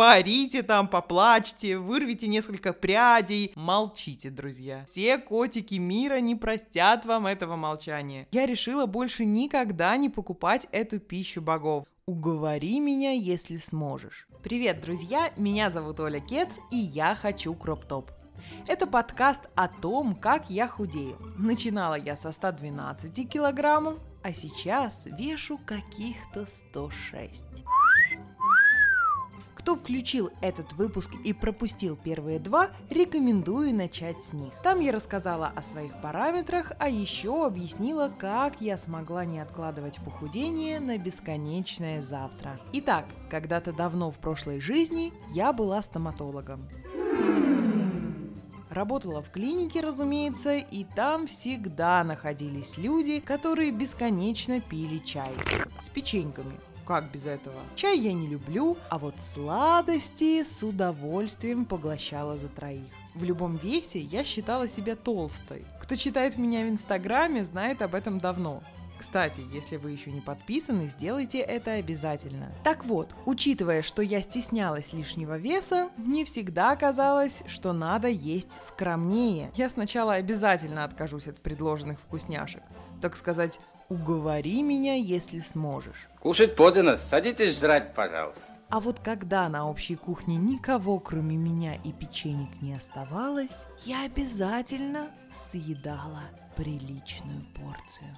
Поорите там, поплачьте, вырвите несколько прядей. Молчите, друзья. Все котики мира не простят вам этого молчания. Я решила больше никогда не покупать эту пищу богов. Уговори меня, если сможешь. Привет, друзья! Меня зовут Оля Кец, и я хочу кроп-топ. Это подкаст о том, как я худею. Начинала я со 112 килограммов, а сейчас вешу каких-то 106. Кто включил этот выпуск и пропустил первые два, рекомендую начать с них. Там я рассказала о своих параметрах, а еще объяснила, как я смогла не откладывать похудение на бесконечное завтра. Итак, когда-то давно в прошлой жизни я была стоматологом. Работала в клинике, разумеется, и там всегда находились люди, которые бесконечно пили чай с печеньками как без этого? Чай я не люблю, а вот сладости с удовольствием поглощала за троих. В любом весе я считала себя толстой. Кто читает меня в Инстаграме, знает об этом давно. Кстати, если вы еще не подписаны, сделайте это обязательно. Так вот, учитывая, что я стеснялась лишнего веса, мне всегда казалось, что надо есть скромнее. Я сначала обязательно откажусь от предложенных вкусняшек. Так сказать, уговори меня, если сможешь. Кушать подано, садитесь жрать, пожалуйста. А вот когда на общей кухне никого, кроме меня и печенек не оставалось, я обязательно съедала приличную порцию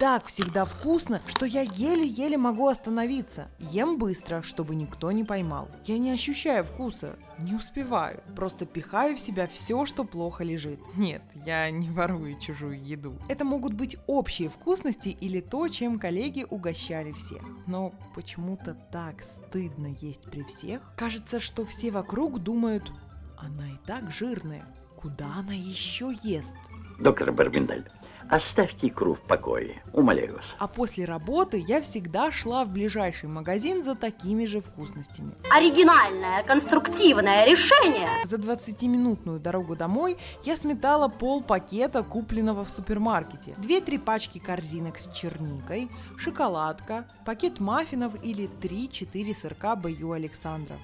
так всегда вкусно, что я еле-еле могу остановиться. Ем быстро, чтобы никто не поймал. Я не ощущаю вкуса, не успеваю. Просто пихаю в себя все, что плохо лежит. Нет, я не ворую чужую еду. Это могут быть общие вкусности или то, чем коллеги угощали всех. Но почему-то так стыдно есть при всех. Кажется, что все вокруг думают, она и так жирная. Куда она еще ест? Доктор Барбиндель, Оставьте икру в покое, умоляю вас. А после работы я всегда шла в ближайший магазин за такими же вкусностями. Оригинальное, конструктивное решение. За 20-минутную дорогу домой я сметала пол пакета, купленного в супермаркете. Две-три пачки корзинок с черникой, шоколадка, пакет маффинов или 3-4 сырка Баю Александра.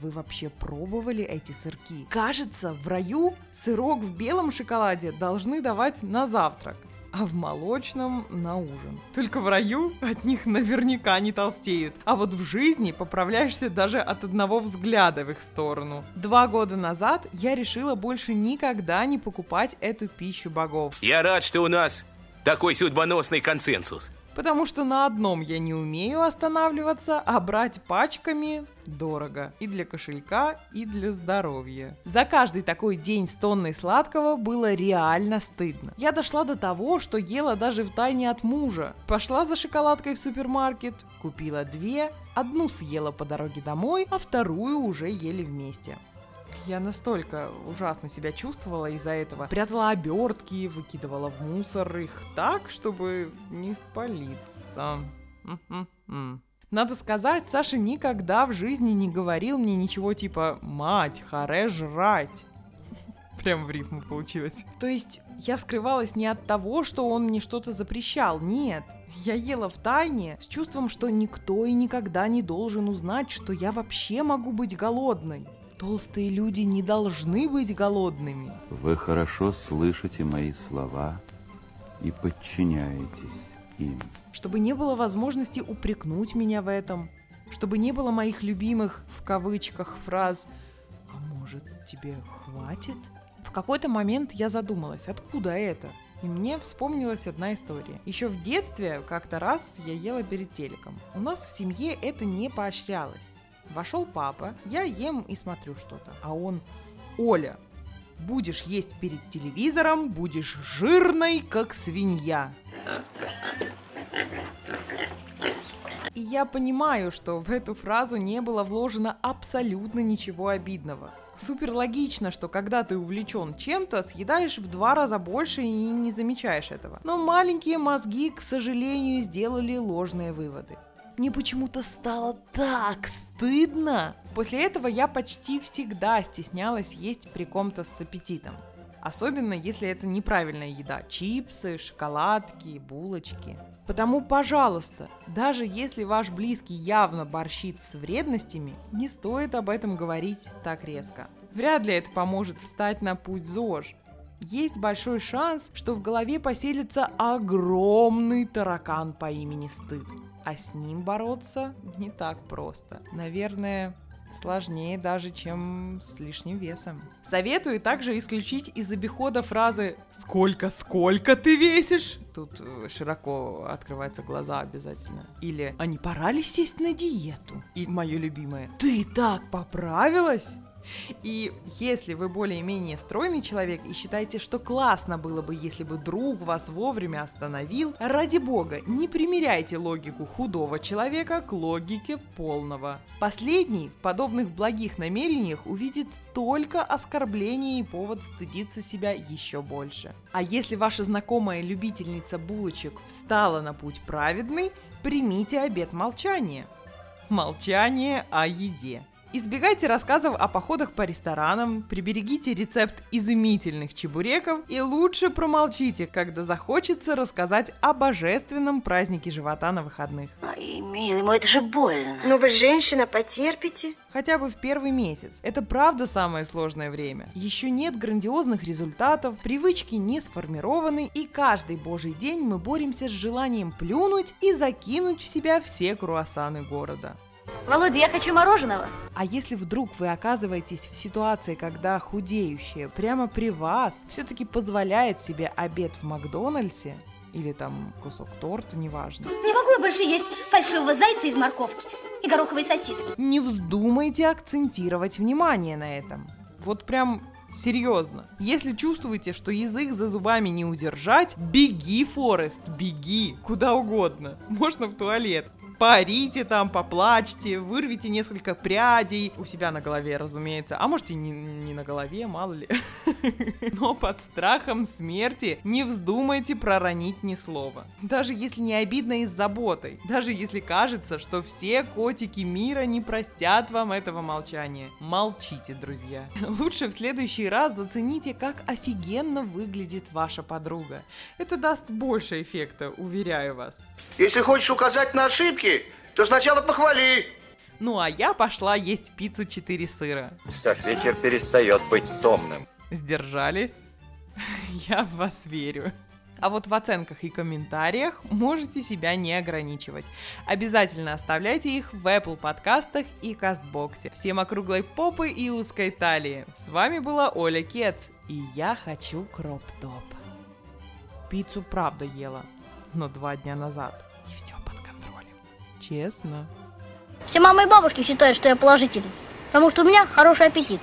Вы вообще пробовали эти сырки? Кажется, в раю сырок в белом шоколаде должны давать на завтрак а в молочном на ужин. Только в раю от них наверняка не толстеют, а вот в жизни поправляешься даже от одного взгляда в их сторону. Два года назад я решила больше никогда не покупать эту пищу богов. Я рад, что у нас такой судьбоносный консенсус потому что на одном я не умею останавливаться, а брать пачками дорого. И для кошелька, и для здоровья. За каждый такой день с тонной сладкого было реально стыдно. Я дошла до того, что ела даже в тайне от мужа. Пошла за шоколадкой в супермаркет, купила две, одну съела по дороге домой, а вторую уже ели вместе. Я настолько ужасно себя чувствовала из-за этого. Прятала обертки, выкидывала в мусор их так, чтобы не спалиться. Надо сказать, Саша никогда в жизни не говорил мне ничего типа «Мать, харе жрать». Прям в рифму получилось. То есть я скрывалась не от того, что он мне что-то запрещал, нет. Я ела в тайне с чувством, что никто и никогда не должен узнать, что я вообще могу быть голодной. Толстые люди не должны быть голодными. Вы хорошо слышите мои слова и подчиняетесь им. Чтобы не было возможности упрекнуть меня в этом, чтобы не было моих любимых в кавычках фраз «А может, тебе хватит?» В какой-то момент я задумалась, откуда это? И мне вспомнилась одна история. Еще в детстве как-то раз я ела перед телеком. У нас в семье это не поощрялось. Вошел папа, я ем и смотрю что-то. А он, Оля, будешь есть перед телевизором, будешь жирной, как свинья. И я понимаю, что в эту фразу не было вложено абсолютно ничего обидного. Супер логично, что когда ты увлечен чем-то, съедаешь в два раза больше и не замечаешь этого. Но маленькие мозги, к сожалению, сделали ложные выводы мне почему-то стало так стыдно. После этого я почти всегда стеснялась есть при ком-то с аппетитом. Особенно, если это неправильная еда. Чипсы, шоколадки, булочки. Потому, пожалуйста, даже если ваш близкий явно борщит с вредностями, не стоит об этом говорить так резко. Вряд ли это поможет встать на путь ЗОЖ. Есть большой шанс, что в голове поселится огромный таракан по имени Стыд. А с ним бороться не так просто. Наверное, сложнее даже, чем с лишним весом. Советую также исключить из обихода фразы «Сколько, сколько ты весишь?» Тут э, широко открываются глаза обязательно. Или «А не пора ли сесть на диету?» И мое любимое «Ты так поправилась?» И если вы более-менее стройный человек и считаете, что классно было бы, если бы друг вас вовремя остановил, ради бога, не примеряйте логику худого человека к логике полного. Последний в подобных благих намерениях увидит только оскорбление и повод стыдиться себя еще больше. А если ваша знакомая любительница булочек встала на путь праведный, примите обет молчания. Молчание о еде. Избегайте рассказов о походах по ресторанам, приберегите рецепт изумительных чебуреков и лучше промолчите, когда захочется рассказать о божественном празднике живота на выходных. Ай, милый мой, это же больно. Ну вы женщина, потерпите. Хотя бы в первый месяц. Это правда самое сложное время. Еще нет грандиозных результатов, привычки не сформированы, и каждый божий день мы боремся с желанием плюнуть и закинуть в себя все круассаны города. Володя, я хочу мороженого. А если вдруг вы оказываетесь в ситуации, когда худеющая прямо при вас все-таки позволяет себе обед в Макдональдсе, или там кусок торта, неважно. Не могу я больше есть фальшивого зайца из морковки и гороховой сосиски. Не вздумайте акцентировать внимание на этом. Вот прям Серьезно. Если чувствуете, что язык за зубами не удержать, беги, Форест, беги. Куда угодно. Можно в туалет. Парите там, поплачьте, вырвите несколько прядей. У себя на голове, разумеется. А может и не, не на голове, мало ли. Но под страхом смерти не вздумайте проронить ни слова. Даже если не обидно и с заботой. Даже если кажется, что все котики мира не простят вам этого молчания. Молчите, друзья. Лучше в следующий раз зацените, как офигенно выглядит ваша подруга. Это даст больше эффекта, уверяю вас. Если хочешь указать на ошибки, то сначала похвали. Ну а я пошла есть пиццу 4 сыра. Что ж, вечер перестает быть томным. Сдержались? Я в вас верю. А вот в оценках и комментариях можете себя не ограничивать. Обязательно оставляйте их в Apple подкастах и Кастбоксе. Всем округлой попы и узкой талии. С вами была Оля Кец, и я хочу кроп-топ. Пиццу правда ела, но два дня назад. И все под контролем. Честно. Все мамы и бабушки считают, что я положительный, потому что у меня хороший аппетит.